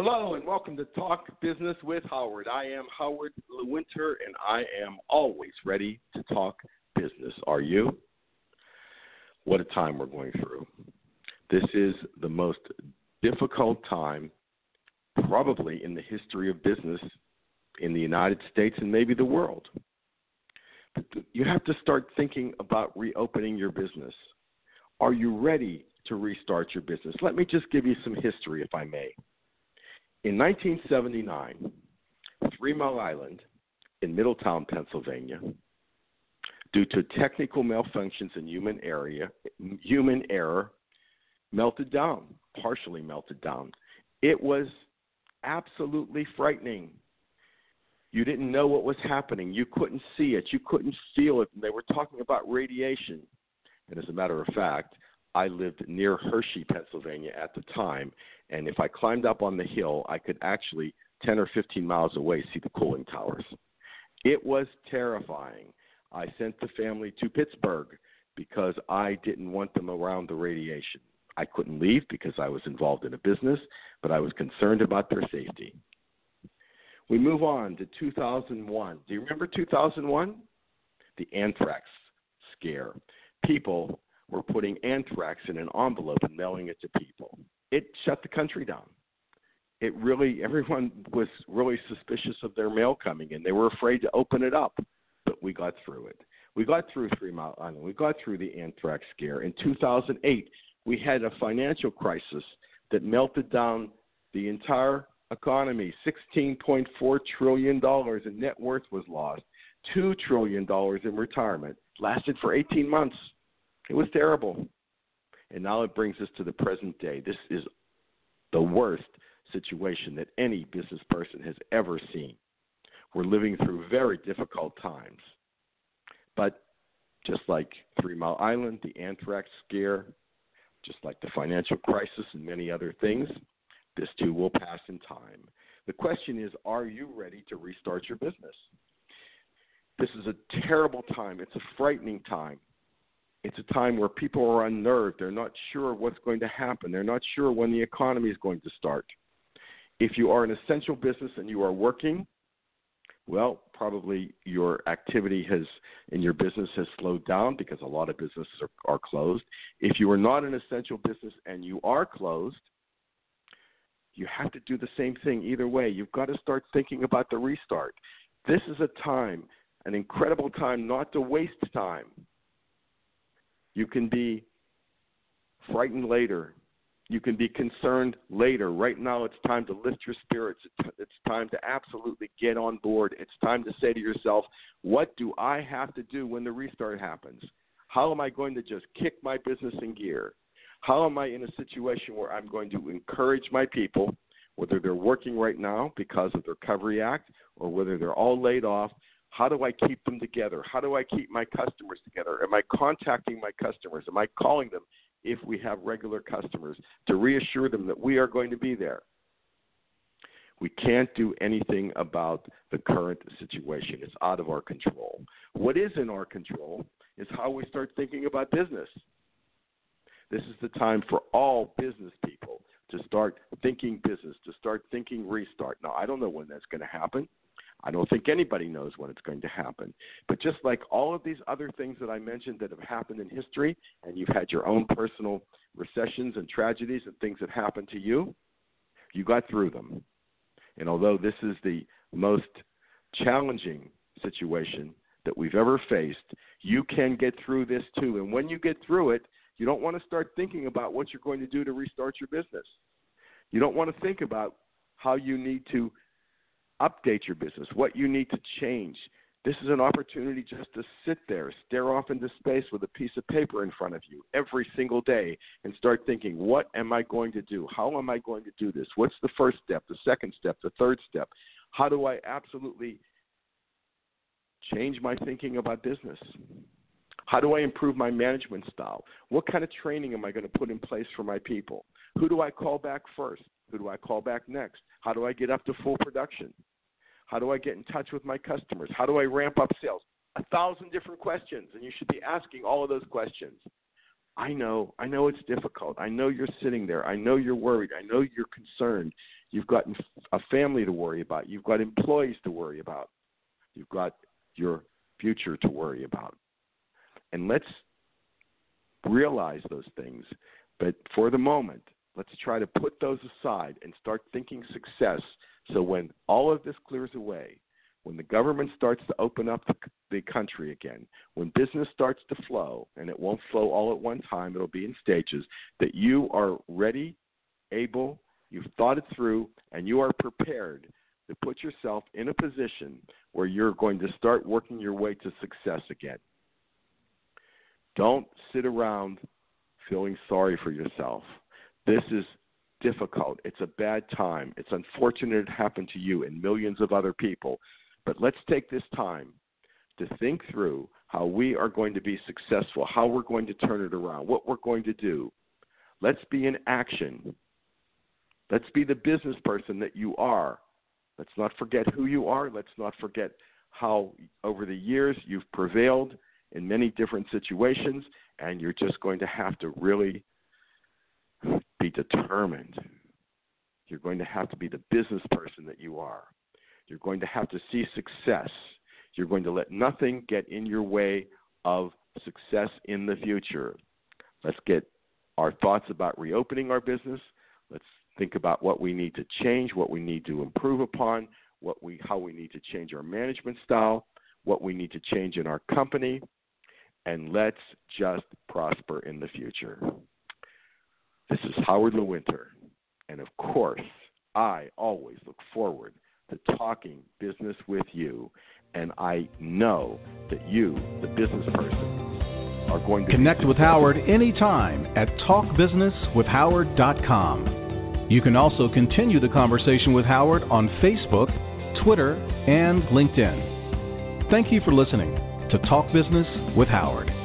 Hello and welcome to Talk Business with Howard. I am Howard Lewinter and I am always ready to talk business. Are you? What a time we're going through. This is the most difficult time probably in the history of business in the United States and maybe the world. But you have to start thinking about reopening your business. Are you ready to restart your business? Let me just give you some history, if I may. In 1979, Three Mile Island in Middletown, Pennsylvania, due to technical malfunctions and human area, human error, melted down, partially melted down. It was absolutely frightening. You didn't know what was happening. You couldn't see it. You couldn't feel it. And they were talking about radiation. And as a matter of fact, I lived near Hershey, Pennsylvania at the time. And if I climbed up on the hill, I could actually, 10 or 15 miles away, see the cooling towers. It was terrifying. I sent the family to Pittsburgh because I didn't want them around the radiation. I couldn't leave because I was involved in a business, but I was concerned about their safety. We move on to 2001. Do you remember 2001? The anthrax scare. People were putting anthrax in an envelope and mailing it to people. It shut the country down. It really, everyone was really suspicious of their mail coming in. They were afraid to open it up but we got through it. We got through Three Mile Island. We got through the anthrax scare. In 2008, we had a financial crisis that melted down the entire economy. $16.4 trillion in net worth was lost. $2 trillion in retirement. Lasted for 18 months. It was terrible. And now it brings us to the present day. This is the worst situation that any business person has ever seen. We're living through very difficult times. But just like Three Mile Island, the anthrax scare, just like the financial crisis and many other things, this too will pass in time. The question is are you ready to restart your business? This is a terrible time. It's a frightening time. It's a time where people are unnerved. They're not sure what's going to happen. They're not sure when the economy is going to start. If you are an essential business and you are working, well, probably your activity has in your business has slowed down because a lot of businesses are, are closed. If you are not an essential business and you are closed, you have to do the same thing either way. You've got to start thinking about the restart. This is a time, an incredible time not to waste time. You can be frightened later you can be concerned later. Right now, it's time to lift your spirits. It's time to absolutely get on board. It's time to say to yourself, what do I have to do when the restart happens? How am I going to just kick my business in gear? How am I in a situation where I'm going to encourage my people, whether they're working right now because of the Recovery Act or whether they're all laid off? How do I keep them together? How do I keep my customers together? Am I contacting my customers? Am I calling them? if we have regular customers to reassure them that we are going to be there. We can't do anything about the current situation. It's out of our control. What is in our control is how we start thinking about business. This is the time for all business people to start thinking business, to start thinking restart. Now, I don't know when that's going to happen. I don't think anybody knows when it's going to happen. But just like all of these other things that I mentioned that have happened in history, and you've had your own personal recessions and tragedies and things that happened to you, you got through them. And although this is the most challenging situation that we've ever faced, you can get through this too. And when you get through it, you don't want to start thinking about what you're going to do to restart your business. You don't want to think about how you need to update your business, what you need to change This is an opportunity just to sit there, stare off into space with a piece of paper in front of you every single day and start thinking, what am I going to do? How am I going to do this? What's the first step, the second step, the third step? How do I absolutely change my thinking about business? How do I improve my management style? What kind of training am I going to put in place for my people? Who do I call back first? Who do I call back next? How do I get up to full production? How do I get in touch with my customers? How do I ramp up sales? A thousand different questions, and you should be asking all of those questions. I know, I know it's difficult. I know you're sitting there. I know you're worried. I know you're concerned. You've got a family to worry about. You've got employees to worry about. You've got your future to worry about. And let's realize those things. But for the moment, let's try to put those aside and start thinking success so when all of this clears away, when the government starts to open up the, the country again, when business starts to flow, and it won't flow all at one time, it'll be in stages, that you are ready, able, you've thought it through, and you are prepared to put yourself in a position where you're going to start working your way to success again. Don't sit around feeling sorry for yourself. This is difficult. It's a bad time. It's unfortunate it happened to you and millions of other people. But let's take this time to think through how we are going to be successful, how we're going to turn it around, what we're going to do. Let's be in action. Let's be the business person that you are. Let's not forget who you are. Let's not forget how, over the years, you've prevailed in many different situations, and you're just going to have to really be determined. You're going to have to be the business person that you are. You're going to have to see success. You're going to let nothing get in your way of success in the future. Let's get our thoughts about reopening our business. Let's think about what we need to change, what we need to improve upon, what we how we need to change our management style, what we need to change in our company, and let's just prosper in the future. This is Howard Lewinter, and of course, I always look forward to talking business with you, and I know that you, the business person, are going to connect with Howard anytime at talkbusinesswithhoward.com. You can also continue the conversation with Howard on Facebook, Twitter, and LinkedIn. Thank you for listening to Talk Business with Howard.